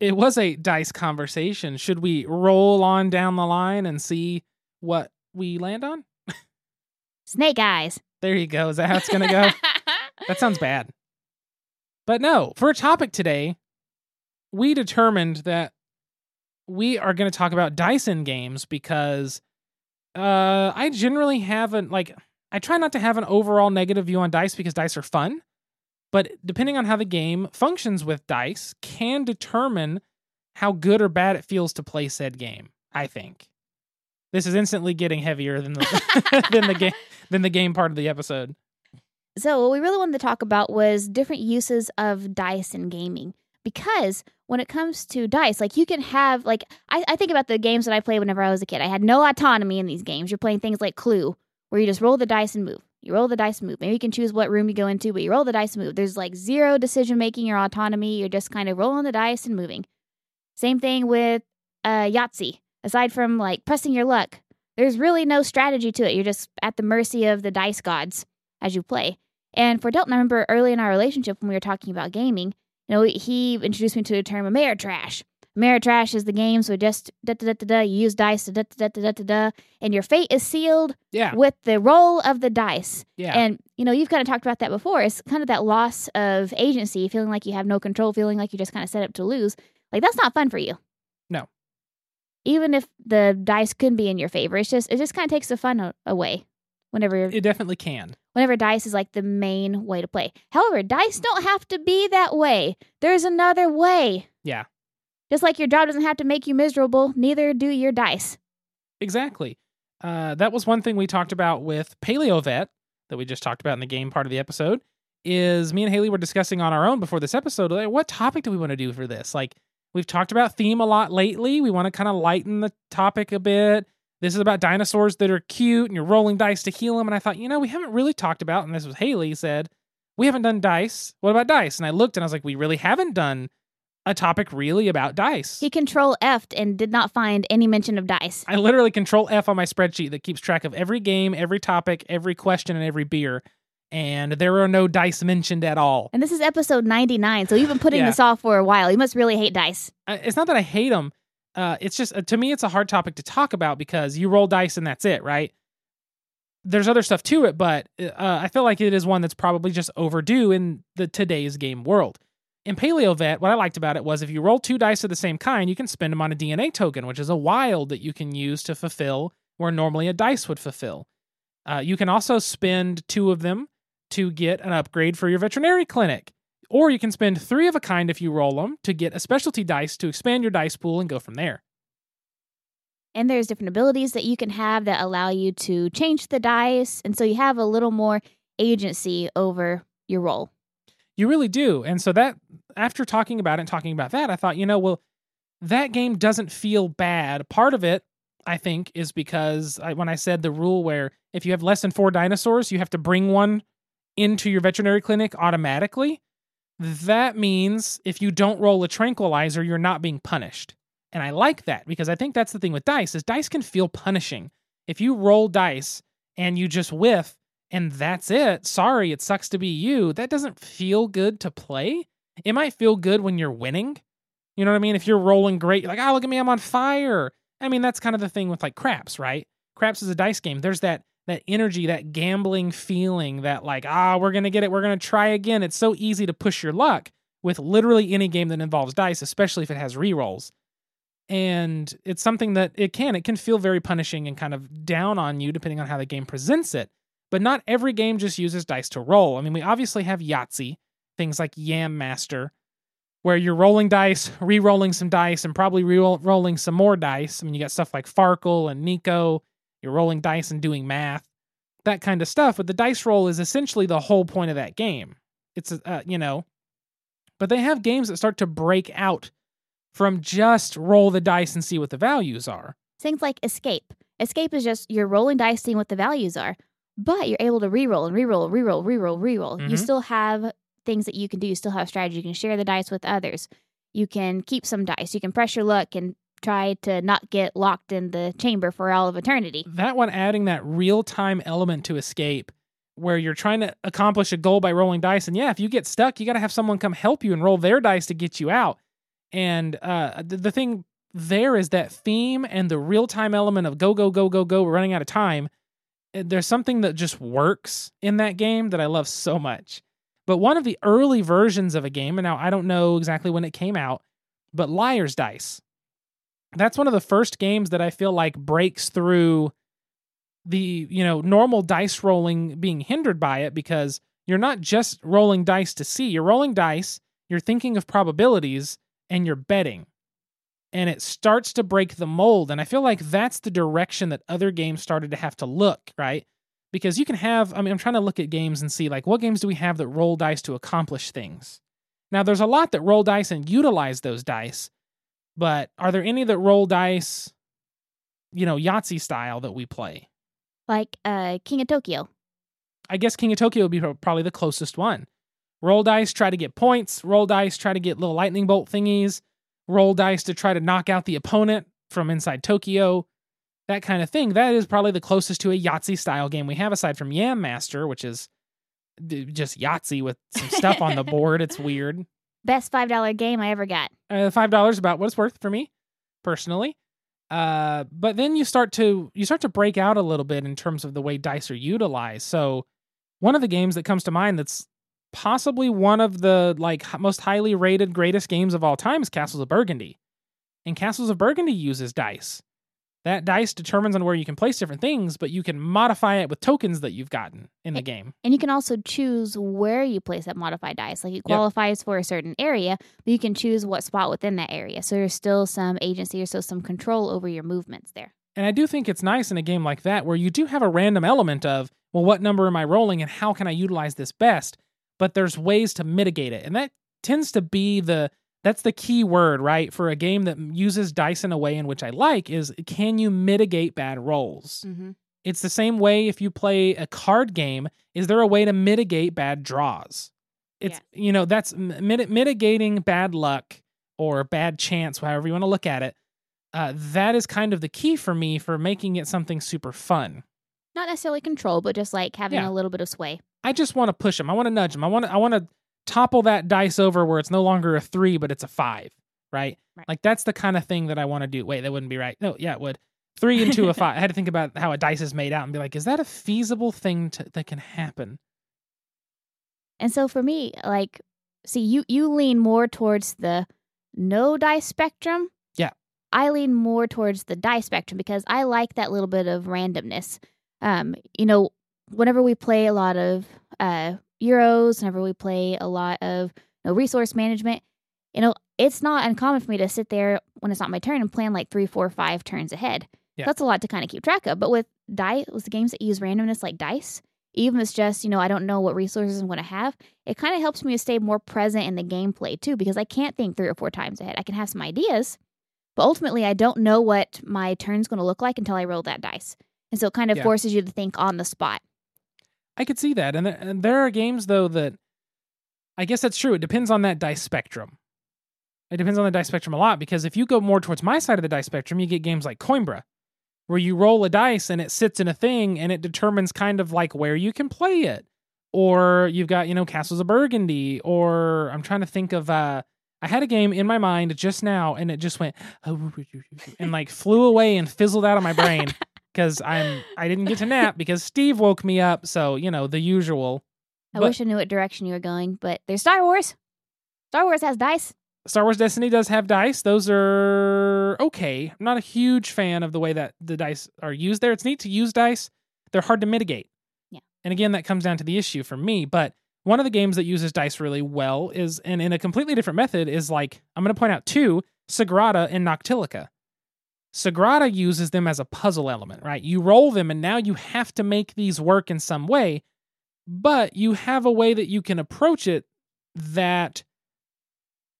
It was a dice conversation. Should we roll on down the line and see what we land on? Snake eyes. There you go. Is that how it's going to go? that sounds bad. But no, for a topic today, we determined that we are going to talk about Dyson games because uh, I generally haven't, like, I try not to have an overall negative view on dice because dice are fun. but depending on how the game functions with dice, can determine how good or bad it feels to play said game. I think this is instantly getting heavier than the than the game than the game part of the episode. So, what we really wanted to talk about was different uses of dice in gaming. Because when it comes to dice, like you can have, like, I, I think about the games that I played whenever I was a kid. I had no autonomy in these games. You're playing things like Clue, where you just roll the dice and move. You roll the dice and move. Maybe you can choose what room you go into, but you roll the dice and move. There's like zero decision making or autonomy. You're just kind of rolling the dice and moving. Same thing with uh, Yahtzee. Aside from like pressing your luck, there's really no strategy to it. You're just at the mercy of the dice gods as you play. And for Delton, I remember early in our relationship when we were talking about gaming, you know, he introduced me to the term Ameritrash. Ameritrash is the games where just da da da da da, you use dice da da da da da da da, and your fate is sealed Yeah, with the roll of the dice. yeah, And you know, you've kind of talked about that before. It's kind of that loss of agency, feeling like you have no control, feeling like you just kind of set up to lose. Like that's not fun for you. No. Even if the dice could be in your favor, it's just it just kind of takes the fun away. Whenever you're it definitely can. Whenever dice is like the main way to play. However, dice don't have to be that way. There's another way. Yeah. Just like your job doesn't have to make you miserable, neither do your dice. Exactly. Uh, that was one thing we talked about with Paleo Vet that we just talked about in the game part of the episode. Is me and Haley were discussing on our own before this episode. Like, what topic do we want to do for this? Like, we've talked about theme a lot lately. We want to kind of lighten the topic a bit. This is about dinosaurs that are cute and you're rolling dice to heal them. And I thought, you know, we haven't really talked about, and this was Haley said, we haven't done dice. What about dice? And I looked and I was like, we really haven't done a topic really about dice. He control F'd and did not find any mention of dice. I literally control F on my spreadsheet that keeps track of every game, every topic, every question, and every beer. And there are no dice mentioned at all. And this is episode 99, so you've been putting Yeah. this off for a while. You must really hate dice. It's not that I hate them. Uh, it's just, uh, to me, it's a hard topic to talk about because you roll dice and that's it, right? There's other stuff to it, but uh, I feel like it is one that's probably just overdue in the today's game world. In Paleo Vet, what I liked about it was if you roll two dice of the same kind, you can spend them on a DNA token, which is a wild that you can use to fulfill where normally a dice would fulfill. Uh, you can also spend two of them to get an upgrade for your veterinary clinic. Or you can spend three of a kind if you roll them to get a specialty dice to expand your dice pool and go from there. And there's different abilities that you can have that allow you to change the dice. And so you have a little more agency over your roll. You really do. And so that after talking about it and talking about that, I thought, you know, well, that game doesn't feel bad. Part of it, I think, is because I, when I said the rule where if you have less than four dinosaurs, you have to bring one into your veterinary clinic automatically. That means if you don't roll a tranquilizer, you're not being punished. And I like that because I think that's the thing with dice is dice can feel punishing. If you roll dice and you just whiff and that's it, sorry, it sucks to be you, that doesn't feel good to play. It might feel good when you're winning. You know what I mean? If you're rolling great, you're like, oh, look at me, I'm on fire. I mean, that's kind of the thing with like craps, right? Craps is a dice game. There's that that energy, that gambling feeling that like, ah, we're gonna get it, we're gonna try again. It's so easy to push your luck with literally any game that involves dice, especially if it has rerolls. And it's something that it can, it can feel very punishing and kind of down on you depending on how the game presents it. But not every game just uses dice to roll. I mean, we obviously have Yahtzee, things like Yam Master, where you're rolling dice, re-rolling some dice, and probably re-rolling some more dice. I mean, you got stuff like Farkle and Nico. You're rolling dice and doing math, that kind of stuff. But the dice roll is essentially the whole point of that game. It's uh, you know, but they have games that start to break out from just roll the dice and see what the values are. Things like escape. Escape is just you're rolling dice, seeing what the values are, but you're able to re-roll and re-roll, re-roll, re-roll, re-roll. You still have things that you can do. You still have strategy. You can share the dice with others. You can keep some dice. You can press your luck and try to not get locked in the chamber for all of eternity. that one adding that real time element to escape where you're trying to accomplish a goal by rolling dice and yeah if you get stuck you got to have someone come help you and roll their dice to get you out. And uh, the, the thing there is that theme and the real time element of go go go go go we're running out of time Uh, there's something that just works in that game that i love so much. But one of the early versions of a game and now i don't know exactly when it came out but liar's dice that's one of the first games that I feel like breaks through the you know normal dice rolling being hindered by it because you're not just rolling dice to see, you're rolling dice, you're thinking of probabilities, and you're betting. And it starts to break the mold. And I feel like that's the direction that other games started to have to look, right? Because you can have, I mean, I'm trying to look at games and see like what games do we have that roll dice to accomplish things? Now, there's a lot that roll dice and utilize those dice, but are there any that roll dice, you know, Yahtzee style that we play? Like uh, King of Tokyo. I guess King of Tokyo would be probably the closest one. Roll dice, try to get points. Roll dice, try to get little lightning bolt thingies. Roll dice to try to knock out the opponent from inside Tokyo. That kind of thing. That is probably the closest to a Yahtzee style game we have, aside from Yam Master, which is just Yahtzee with some stuff on the board. It's weird. Best five dollar game I ever got. Uh, Five dollars about what it's worth for me, personally. Uh, but then you start to you start to break out a little bit in terms of the way dice are utilized. So one of the games that comes to mind that's possibly one of the like most highly rated greatest games of all time is Castles of Burgundy. And Castles of Burgundy uses dice. That dice determines on where you can place different things, but you can modify it with tokens that you've gotten in the game. And you can also choose where you place that modified dice. Like it qualifies for a certain area, but you can choose what spot within that area. So there's still some agency or still some control over your movements there. And I do think it's nice in a game like that where you do have a random element of, well, what number am I rolling and how can I utilize this best? But there's ways to mitigate it. And that tends to be the that's the key word, right? For a game that uses dice in a way in which I like is can you mitigate bad rolls? Mm-hmm. It's the same way if you play a card game, is there a way to mitigate bad draws? It's you know, that's mit- mitigating bad luck or bad chance, however you want to look at it. Uh, that is kind of the key for me for making it something super fun. Not necessarily control, but just like having Yeah. a little bit of sway. I just want to push them. I want to nudge them. I want to. I want to topple that dice over where it's no longer a three, but it's a five. Right? Right. Like that's the kind of thing that I want to do. Wait, that wouldn't be right. No, yeah, it would. Three into a five. I had to think about how a dice is made out and be like, is that a feasible thing to, that can happen? And so for me, like, see, you you lean more towards the no dice spectrum. Yeah. I lean more towards the dice spectrum because I like that little bit of randomness. Um, you know, whenever we play a lot of uh Euros, whenever we play a lot of you know, resource management, you know, it's not uncommon for me to sit there when it's not my turn and plan like three, four, five turns ahead. Yeah. That's a lot to kind of keep track of. But with dice, with the games that use randomness like dice, even if it's just, you know, I don't know what resources I'm going to have, it kind of helps me to stay more present in the gameplay too, because I can't think three or four times ahead. I can have some ideas, but ultimately I don't know what my turn's going to look like until I roll that dice. And so it kind of Yeah. forces you to think on the spot. I could see that. And there, and there are games though that I guess that's true. It depends on that dice spectrum. It depends on the dice spectrum a lot because if you go more towards my side of the dice spectrum, you get games like Coimbra, where you roll a dice and it sits in a thing and it determines kind of like where you can play it. Or you've got, you know, Castles of Burgundy, or I'm trying to think of uh I had a game in my mind just now and it just went and like flew away and fizzled out of my brain because I'm I didn't get to nap because Steve woke me up. So you know the usual. I But- wish I knew what direction you were going, but there's Star Wars. Star Wars has dice. Star Wars Destiny does have dice. Those are okay. I'm not a huge fan of the way that the dice are used there. It's neat to use dice. They're hard to mitigate. Yeah. And again, that comes down to the issue for me. But one of the games that uses dice really well is, and in a completely different method, is like I'm going to point out two: Sagrada and Noctiluca. Sagrada uses them as a puzzle element, right? You roll them, and now you have to make these work in some way, but you have a way that you can approach it that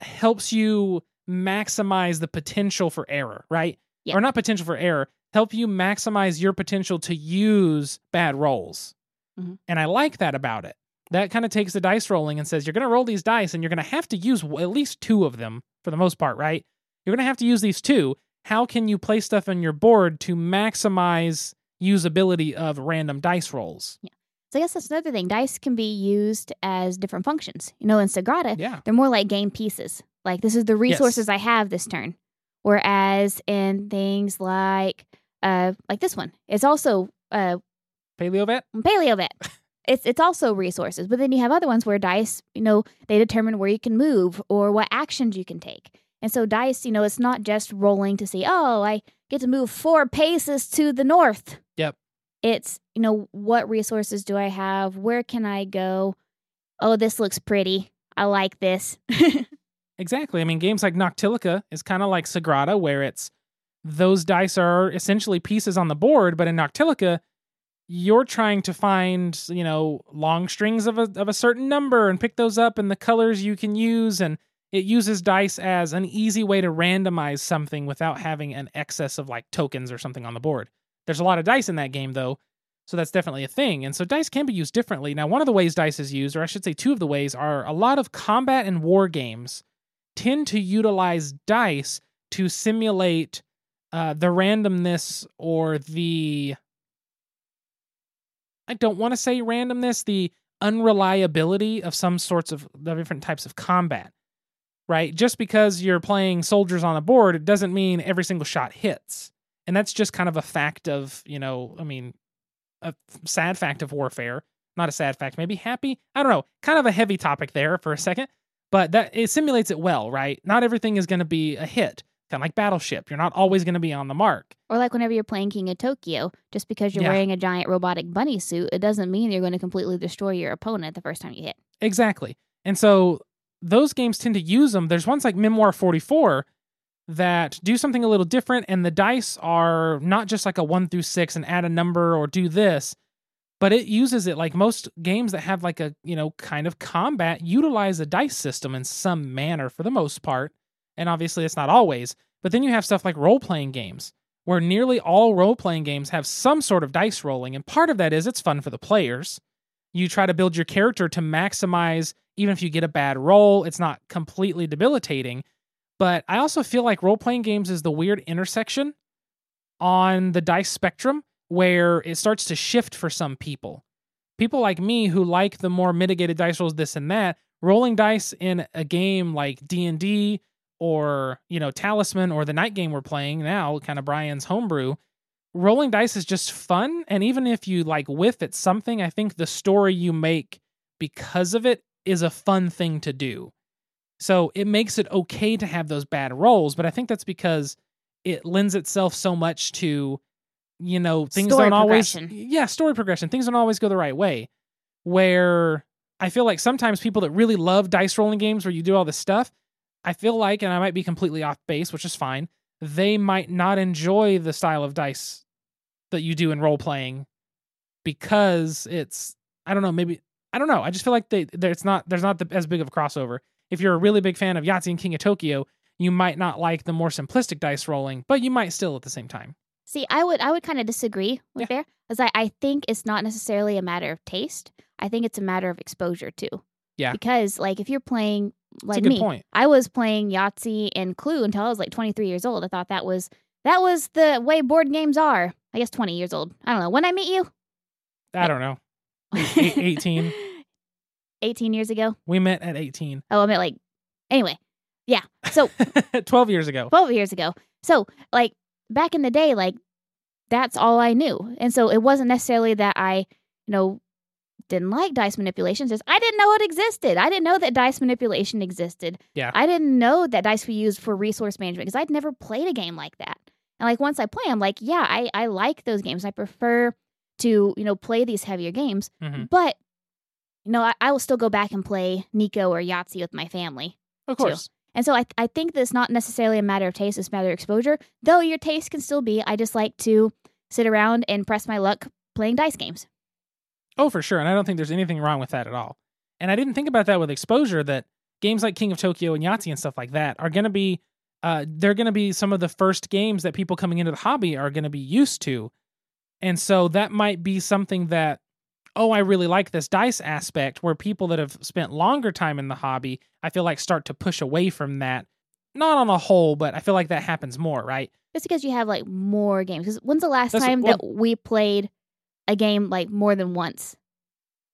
helps you maximize the potential for error, right? Yeah. Or not potential for error, help you maximize your potential to use bad rolls. Mhm. And I like that about it. That kind of takes the dice rolling and says you're going to roll these dice and you're going to have to use at least two of them for the most part, right? You're going to have to use these two. How can you place stuff on your board to maximize usability of random dice rolls? Yeah. So I guess that's another thing. Dice can be used as different functions. You know, in Sagrada, Yeah. they're more like game pieces. Like this is the resources I have this turn. Whereas in things like uh like this one, it's also uh Paleo vet? paleo vet. It's it's also resources, but then you have other ones where dice, you know, they determine where you can move or what actions you can take. And so dice, you know, it's not just rolling to see, oh, I get to move four paces to the north. Yep. It's, you know, what resources do I have? Where can I go? oh, this looks pretty. I like this. Exactly. I mean, games like Noctiluca is kind of like Sagrada, where it's those dice are essentially pieces on the board, but in Noctiluca, you're trying to find, you know, long strings of a of a certain number and pick those up and the colors you can use and it uses dice as an easy way to randomize something without having an excess of like tokens or something on the board. There's a lot of dice in that game though, so that's definitely a thing. And so dice can be used differently. Now, one of the ways dice is used, or I should say two of the ways, are a lot of combat and war games tend to utilize dice to simulate uh, the randomness or the I don't want to say randomness, the unreliability of some sorts of different types of combat. Right? Just because you're playing soldiers on a board, it doesn't mean every single shot hits. And that's just kind of a fact of, you know, I mean, a sad fact of warfare. Not a sad fact, maybe happy. I don't know. Kind of a heavy topic there for a second but that it simulates it well, right? Not everything is going to be a hit. Kind of like Battleship, you're not always going to be on the mark. Or like whenever you're playing King of Tokyo, just because you're Yeah. wearing a giant robotic bunny suit, it doesn't mean you're going to completely destroy your opponent the first time you hit. Exactly. And so those games tend to use them. There's ones like Memoir 44 that do something a little different, and the dice are not just like a one through six and add a number or do this, but it uses it like most games that have like a, you know, kind of combat utilize a dice system in some manner for the most part. And obviously it's not always. But then you have stuff like role playing games where nearly all role playing games have some sort of dice rolling. And part of that is it's fun for the players. You try to build your character to maximize, even if you get a bad roll, it's not completely debilitating. But I also feel like role playing games is the weird intersection on the dice spectrum where it starts to shift for some people. People like me who like the more mitigated dice rolls, this and that, rolling dice in a game like D&D or, you know, Talisman or the night game we're playing now, kind of Brian's homebrew, rolling dice is just fun and even if you like whiff at something, I think the story you make because of it is a fun thing to do. So it makes it okay to have those bad rolls, but I think that's because it lends itself so much to you know things Story don't always yeah story progression. Things don't always go the right way. Where i feel like sometimes people that really love dice rolling games where you do all this stuff i feel like and i might be completely off base which is fine they might not enjoy the style of dice that you do in role playing because it's i don't know maybe i don't know i just feel like they there's not there's not the, as big of a crossover if you're a really big fan of yahtzee and king of tokyo you might not like the more simplistic dice rolling but you might still at the same time See, I would I would kind of disagree with there because I, I think it's not necessarily a matter of taste. I think it's a matter of exposure too. Yeah. Because like if you're playing like me, point. I was playing Yahtzee and Clue until I was like 23 years old. I thought that was that was the way board games are. I guess 20 years old. I don't know. When I meet you? I don't know. Eight- 18. 18 years ago. We met at 18. Oh, I meant like anyway. Yeah. So 12 years ago. 12 years ago. So, like, back in the day, like, that's all I knew. And so it wasn't necessarily that I, you know, didn't like dice manipulations. Just I didn't know it existed. I didn't know that dice manipulation existed. Yeah. I didn't know that dice were used for resource management because I'd never played a game like that. And like once I play, I'm like, yeah, I, I like those games. I prefer to, you know, play these heavier games. Mhm. But, you know, I, I will still go back and play Nico or Yahtzee with my family. Of too. course. And so I, I think that it's not necessarily a matter of taste, it's a matter of exposure. Though your taste can still be, I just like to sit around and press my luck playing dice games. Oh, for sure. And I don't think there's anything wrong with that at all. And I didn't think about that with exposure that games like King of Tokyo and Yahtzee and stuff like that are going to be, uh, they're going to be some of the first games that people coming into the hobby are going to be used to. And so that might be something that, oh, I really like this dice aspect where people that have spent longer time in the hobby, I feel like start to push away from that. Not on the whole, but I feel like that happens more, right? Just because you have like more games. Because when's the last That's- time well- that we played a game like more than once?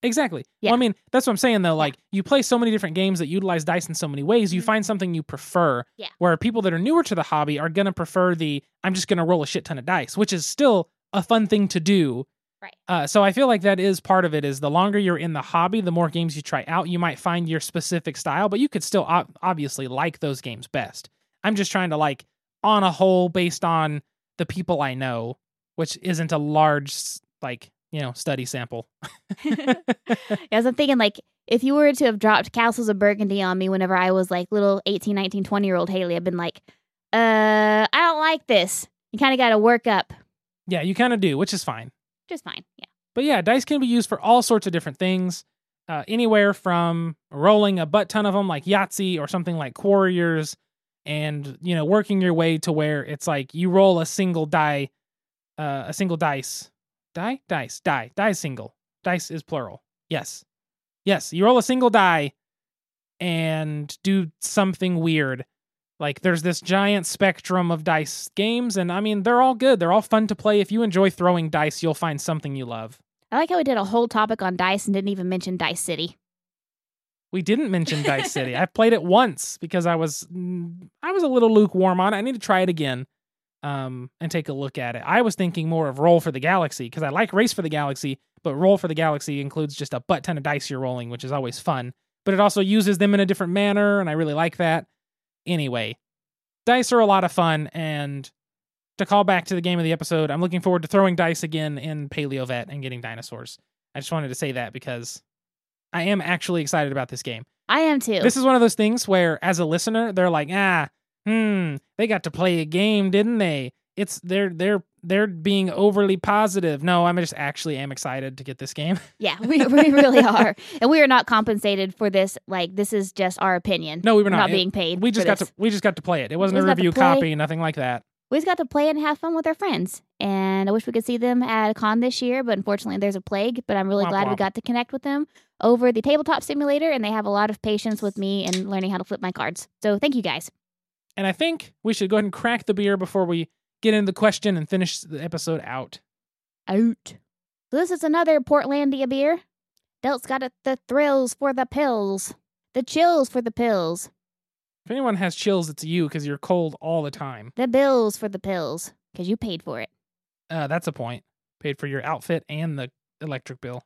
Exactly. Yeah. Well, I mean, that's what I'm saying though. Like, you play so many different games that utilize dice in so many ways, you Mhm. find something you prefer. Yeah. Where people that are newer to the hobby are gonna prefer the I'm just gonna roll a shit ton of dice, which is still a fun thing to do. Right. Uh, so I feel like that is part of it. Is the longer you're in the hobby, the more games you try out, you might find your specific style, but you could still ob- obviously like those games best. I'm just trying to like, on a whole, based on the people I know, which isn't a large like you know study sample. As I'm thinking, like, if you were to have dropped Castles of Burgundy on me whenever I was like little 18, 19, 20 year old Haley, I've been like, uh, I don't like this. You kind of got to work up. Yeah, you kind of do, which is fine. Just fine. Yeah. But yeah, dice can be used for all sorts of different things. Uh, anywhere from rolling a butt ton of them like Yahtzee or something like Quarriors, and you know working your way to where it's like you roll a single die, uh, a single dice, die, dice, die, die single, dice is plural. Yes, yes, you roll a single die, and do something weird. Like there's this giant spectrum of dice games, and I mean they're all good. They're all fun to play. If you enjoy throwing dice, you'll find something you love. I like how we did a whole topic on dice and didn't even mention Dice City. We didn't mention Dice City. I've played it once because I was mm, I was a little lukewarm on it. I need to try it again um, and take a look at it. I was thinking more of Roll for the Galaxy because I like Race for the Galaxy, but Roll for the Galaxy includes just a butt ton of dice you're rolling, which is always fun. But it also uses them in a different manner, and I really like that. Anyway, dice are a lot of fun, and to call back to the game of the episode, I'm looking forward to throwing dice again in Paleo Vet and getting dinosaurs. I just wanted to say that because I am actually excited about this game. I am too. This is one of those things where, as a listener, they're like, ah, hmm, they got to play a game, didn't they? It's they're they're they're being overly positive. No, I'm just actually am excited to get this game. yeah, we, we really are. And we are not compensated for this. Like, this is just our opinion. No, we were not. not It- being paid. we just for got this. to we just got to play it. It wasn't a just got to review copy, nothing like that. we just got to play and have fun with our friends. And I wish we could see them at a con this year, but unfortunately there's a plague. But I'm really Womp glad we got to connect with them over the tabletop simulator, and they have a lot of patience with me and learning how to flip my cards. So thank you guys. And I think we should go ahead and crack the beer before we get into the question and finish the episode out. Out. So this is another Portlandia beer. Delt's got it, the thrills for the pills, the chills for the pills, If anyone has chills, it's you because you're cold all the time. the bills for the pills, because you paid for it. Uh, that's a point. Paid for your outfit and the electric bill.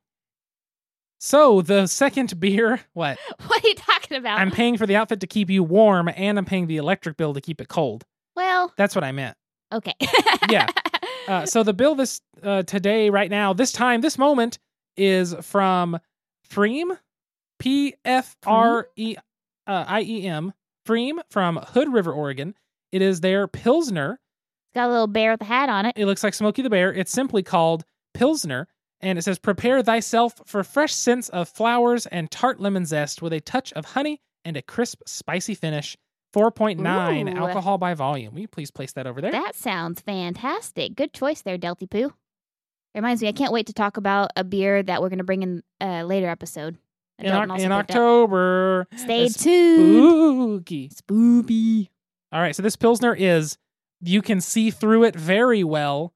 So the second beer, what? What are you talking about? I'm paying for the outfit to keep you warm, and I'm paying the electric bill to keep it cold. well, That's what I meant. Okay. Yeah. Uh, so the bill this uh, today, right now, this time, this moment is from pFriem, P F R E uh, I E M, pFriem from Hood River, Oregon. It is their Pilsner. It's got a little bear with a hat on it. It looks like Smokey the Bear. It's simply called Pilsner, and it says, "Prepare thyself for fresh scents of flowers and tart lemon zest with a touch of honey and a crisp, spicy finish." 4.9 Ooh. alcohol by volume. Will you please place that over there? That sounds fantastic. Good choice there, Delty Poo. Reminds me, I can't wait to talk about a beer that we're going to bring in a later episode. in, in picked up. October. Stay tuned. Spooky. Spoopy. All right, so this Pilsner is, you can see through it very well.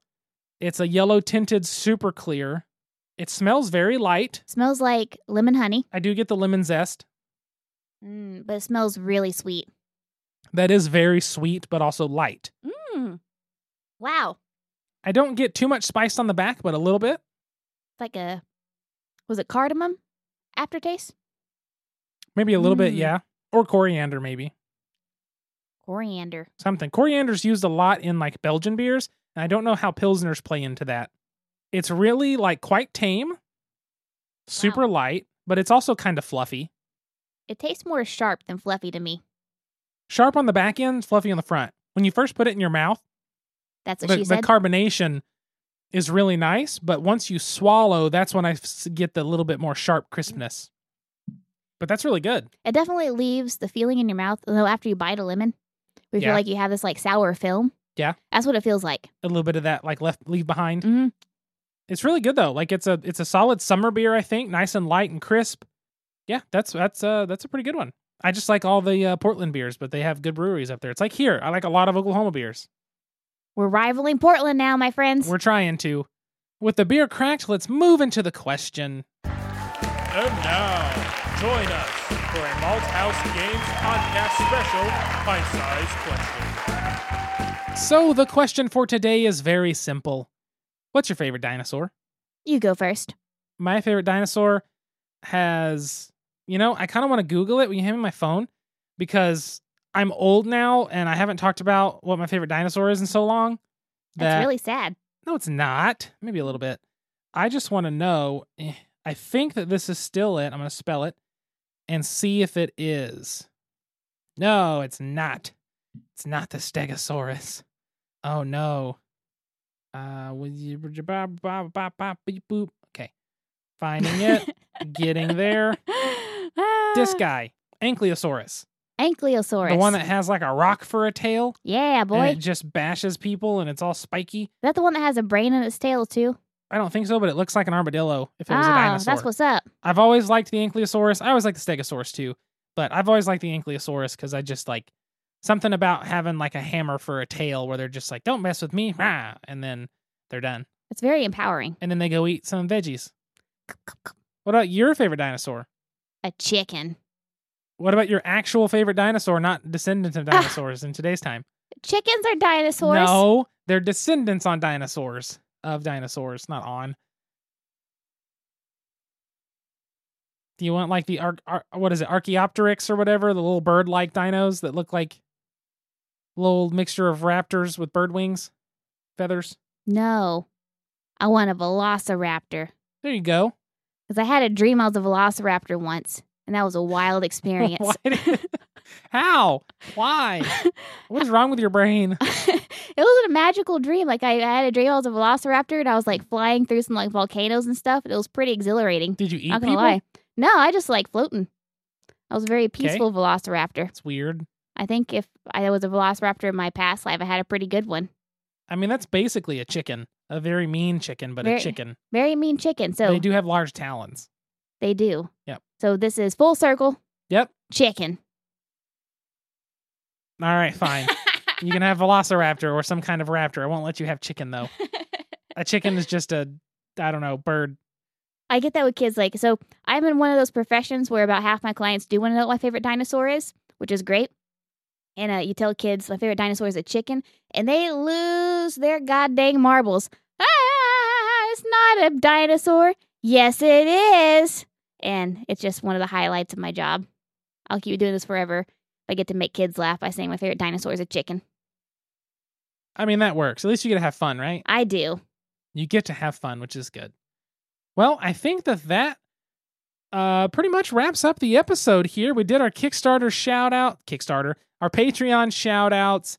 It's a yellow tinted super clear. It smells very light. Smells like lemon honey, I do get the lemon zest. mm, but it smells really sweet. That is very sweet, but also light. Mm. Wow. I don't get too much spice on the back, but a little bit. Like a, was it cardamom aftertaste? Maybe a little bit, Mm. yeah. Or coriander, maybe. Coriander. Something. Coriander's used a lot in like Belgian beers, and I don't know how Pilsners play into that. It's really like quite tame, super light, but it's also kind of fluffy. It tastes more sharp than fluffy to me. Sharp on the back end, fluffy on the front. When you first put it in your mouth, That's what the, she the carbonation is really nice, but once you swallow, that's when I get the little bit more sharp crispness. But that's really good. it definitely leaves the feeling in your mouth, though, after you bite a lemon. We Yeah. feel like you have this like sour film. Yeah. That's what it feels like. A little bit of that like left leave behind. Mhm. It's really good though. Like it's a it's a solid summer beer, I think, nice and light and crisp. Yeah, that's that's uh that's a pretty good one. I just like all the uh, Portland beers, but they have good breweries up there. It's like here, I like a lot of Oklahoma beers. We're rivaling Portland now, my friends. We're trying to. With the beer cracked, let's move into the question. And now, join us for a Malthouse Games podcast special, pint-sized question. So the question for today is very simple. What's your favorite dinosaur? you go first. My favorite dinosaur has, you know, I kind of want to Google it when you hand me my phone because I'm old now and I haven't talked about what my favorite dinosaur is in so long. That's really sad. No, it's not. Maybe a little bit. I just want to know. eh, I think that this is still it. I'm going to spell it and see if it is. No, it's not. It's not the Stegosaurus. Oh no. Uh. Okay, finding it, getting there. This guy, Ankylosaurus, Ankylosaurus. the one that has like a rock for a tail, Yeah, boy. and it just bashes people, and it's all spiky. Is that the one that has a brain in its tail too? I don't think so, but it looks like an armadillo if it was a ah, dinosaur. that's what's up. I've always liked the Ankylosaurus. I always like the Stegosaurus too, but I've always liked the Ankylosaurus because I just like something about having like a hammer for a tail where they're just like, "Don't mess with me," rah, and then they're done, It's very empowering. and then they go eat some veggies. What about your favorite dinosaur? A chicken. What about your actual favorite dinosaur, not descendants of ah. dinosaurs in today's time? Chickens are dinosaurs. No, they're descendants on dinosaurs of dinosaurs, not on. Do you want like the ar- ar- what is it, Archaeopteryx or whatever, the little bird-like dinos that look like little mixture of raptors with bird wings, feathers? No. I want a velociraptor. There you go. Because I had a dream I was a velociraptor once, and that was a wild experience. Why How? Why? What is wrong with your brain? it wasn't a magical dream. Like I, I had a dream I was a velociraptor and I was like flying through some like volcanoes and stuff. And It was pretty exhilarating. Did you eat Not gonna people? lie. No, I just like floating. I was a very peaceful velociraptor. It's weird. I think if I was a velociraptor in my past life, I had a pretty good one. I mean, that's basically a chicken, a very mean chicken, but Very- a chicken. Very mean chicken. So they do have large talons. They do. Yep. So this is full circle Yep. chicken. All right, fine. you can have Velociraptor or some kind of raptor. I won't let you have chicken though. A chicken is just a, I don't know, bird. I get that with kids. Like, so I'm in one of those professions where about half my clients do want to know what my favorite dinosaur is, which is great. And uh, you tell kids my favorite dinosaur is a chicken, and they lose their goddamn marbles. Ah, it's not a dinosaur. Yes, it is. And it's just one of the highlights of my job. I'll keep doing this forever. I get to make kids laugh by saying my favorite dinosaur is a chicken. I mean, that works. At least you get to have fun, right? I do. You get to have fun, which is good. Well, I think that that uh, pretty much wraps up the episode here. We did our Kickstarter shout out, Kickstarter, our Patreon shout outs.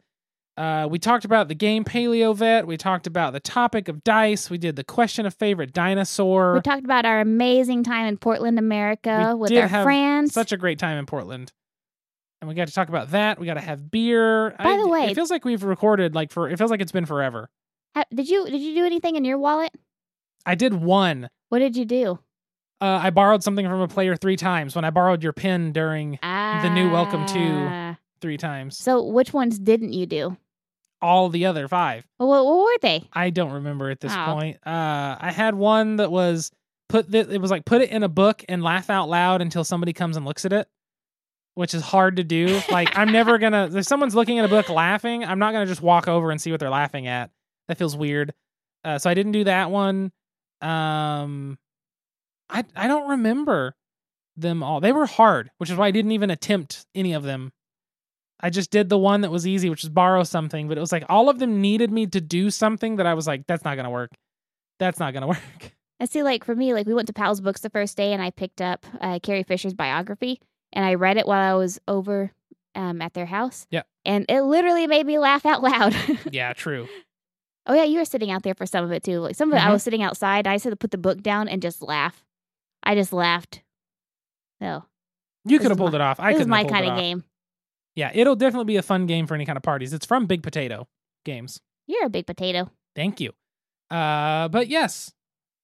Uh, we talked about the game Paleo Vet. We talked about the topic of dice. We did the question of favorite dinosaur. We talked about our amazing time in Portland, America We with did our have friends. Such a great time in Portland. And we got to talk about that. We got to have beer. By the way- it feels like we've recorded like for it feels like it's been forever. Did you did you do anything in your wallet? I did one. What did you do? Uh, I borrowed something from a player three times when I borrowed your pin during Ah, new welcome to- three times. So which ones didn't you do? All the other five. Well, what, what were they? I don't remember at this Oh. point. Uh, I had one that was put it was like put it in a book and laugh out loud until somebody comes and looks at it, which is hard to do. like I'm never gonna if someone's looking at a book laughing, I'm not gonna just walk over and see what they're laughing at. That feels weird. Uh, so I didn't do that one. Um, I I don't remember them all. They were hard, which is why I didn't even attempt any of them. I just did the one that was easy, which is borrow something, but it was like all of them needed me to do something that I was like, that's not gonna work. That's not gonna work. I see. Like for me, like we went to Powell's Books the first day, and I picked up uh, Carrie Fisher's biography, and I read it while I was over um, at their house. Yeah. And it literally made me laugh out loud. yeah, true. oh yeah, you were sitting out there for some of it too. Like some of it, I Mhm. was sitting outside. I just had to put the book down and just laugh. I just laughed. No, You could have pulled my- it off. I this is couldn't my kind of game. Yeah, it'll definitely be a fun game for any kind of parties. It's from Big Potato Games. You're a big potato. Thank you. Uh, but yes,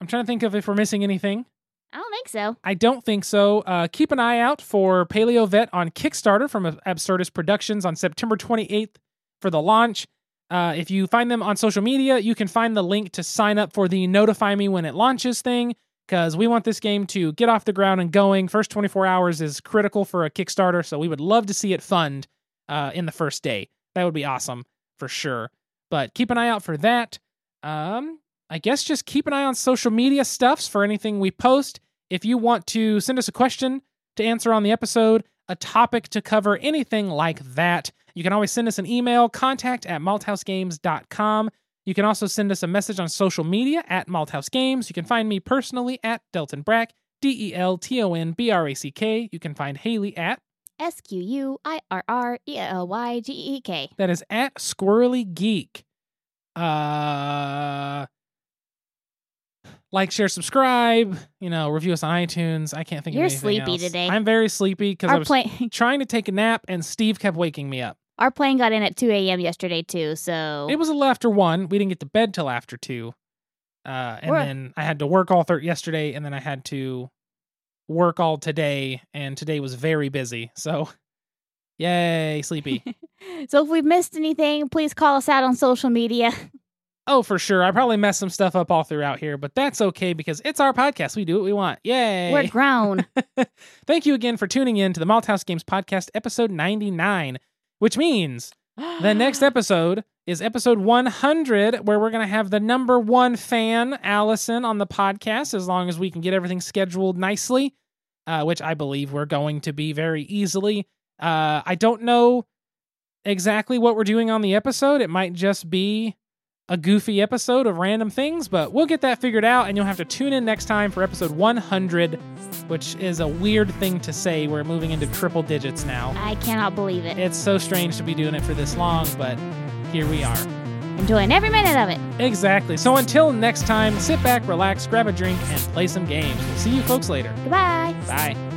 I'm trying to think of if we're missing anything. I don't think so. I don't think so. Uh, keep an eye out for Paleo Vet on Kickstarter from Absurdist Productions on September 28th for the launch. Uh, if you find them on social media, you can find the link to sign up for the notify me when it launches thing because we want this game to get off the ground and going. First 24 hours is critical for a Kickstarter, so we would love to see it fund uh, in the first day. That would be awesome for sure. But keep an eye out for that. Um, I guess just keep an eye on social media stuffs for anything we post. If you want to send us a question to answer on the episode, a topic to cover, anything like that, you can always send us an email, contact at malthousegames.com. You can also send us a message on social media at Malthouse Games. You can find me personally at Delton Brack, D E L T O N B R A C K. You can find Haley at S Q U I R R E L Y G E K. that is at Squirrely Geek. Uh, like, share, subscribe. You know, review us on iTunes. I can't think You're of anything sleepy else. today. I'm very sleepy because I was trying to take a nap and Steve kept waking me up. Our plane got in at 2 a.m. yesterday too. So It was a little after one. We didn't get to bed till after two. Uh, and We're- then I had to work all thir- yesterday, and then I had to work all today, and today was very busy. So, yay, sleepy. so if we've missed anything, please call us out on social media. oh, for sure. I probably messed some stuff up all throughout here, but that's okay because it's our podcast. We do what we want. Yay. We're grown. Thank you again for tuning in to the Malthouse Games Podcast, episode 99, which means the next episode is episode 100, where we're going to have the number one fan, Allison, on the podcast, as long as we can get everything scheduled nicely, uh, which I believe we're going to be very easily. Uh, I don't know exactly what we're doing on the episode. It might just be a goofy episode of random things, but we'll get that figured out, and you'll have to tune in next time for episode 100, which is a weird thing to say. We're moving into triple digits now. I cannot believe it. It's so strange to be doing it for this long, but here we are. Enjoying every minute of it. Exactly. So until next time, sit back, relax, grab a drink, and play some games. We'll see you folks later. Goodbye. Bye.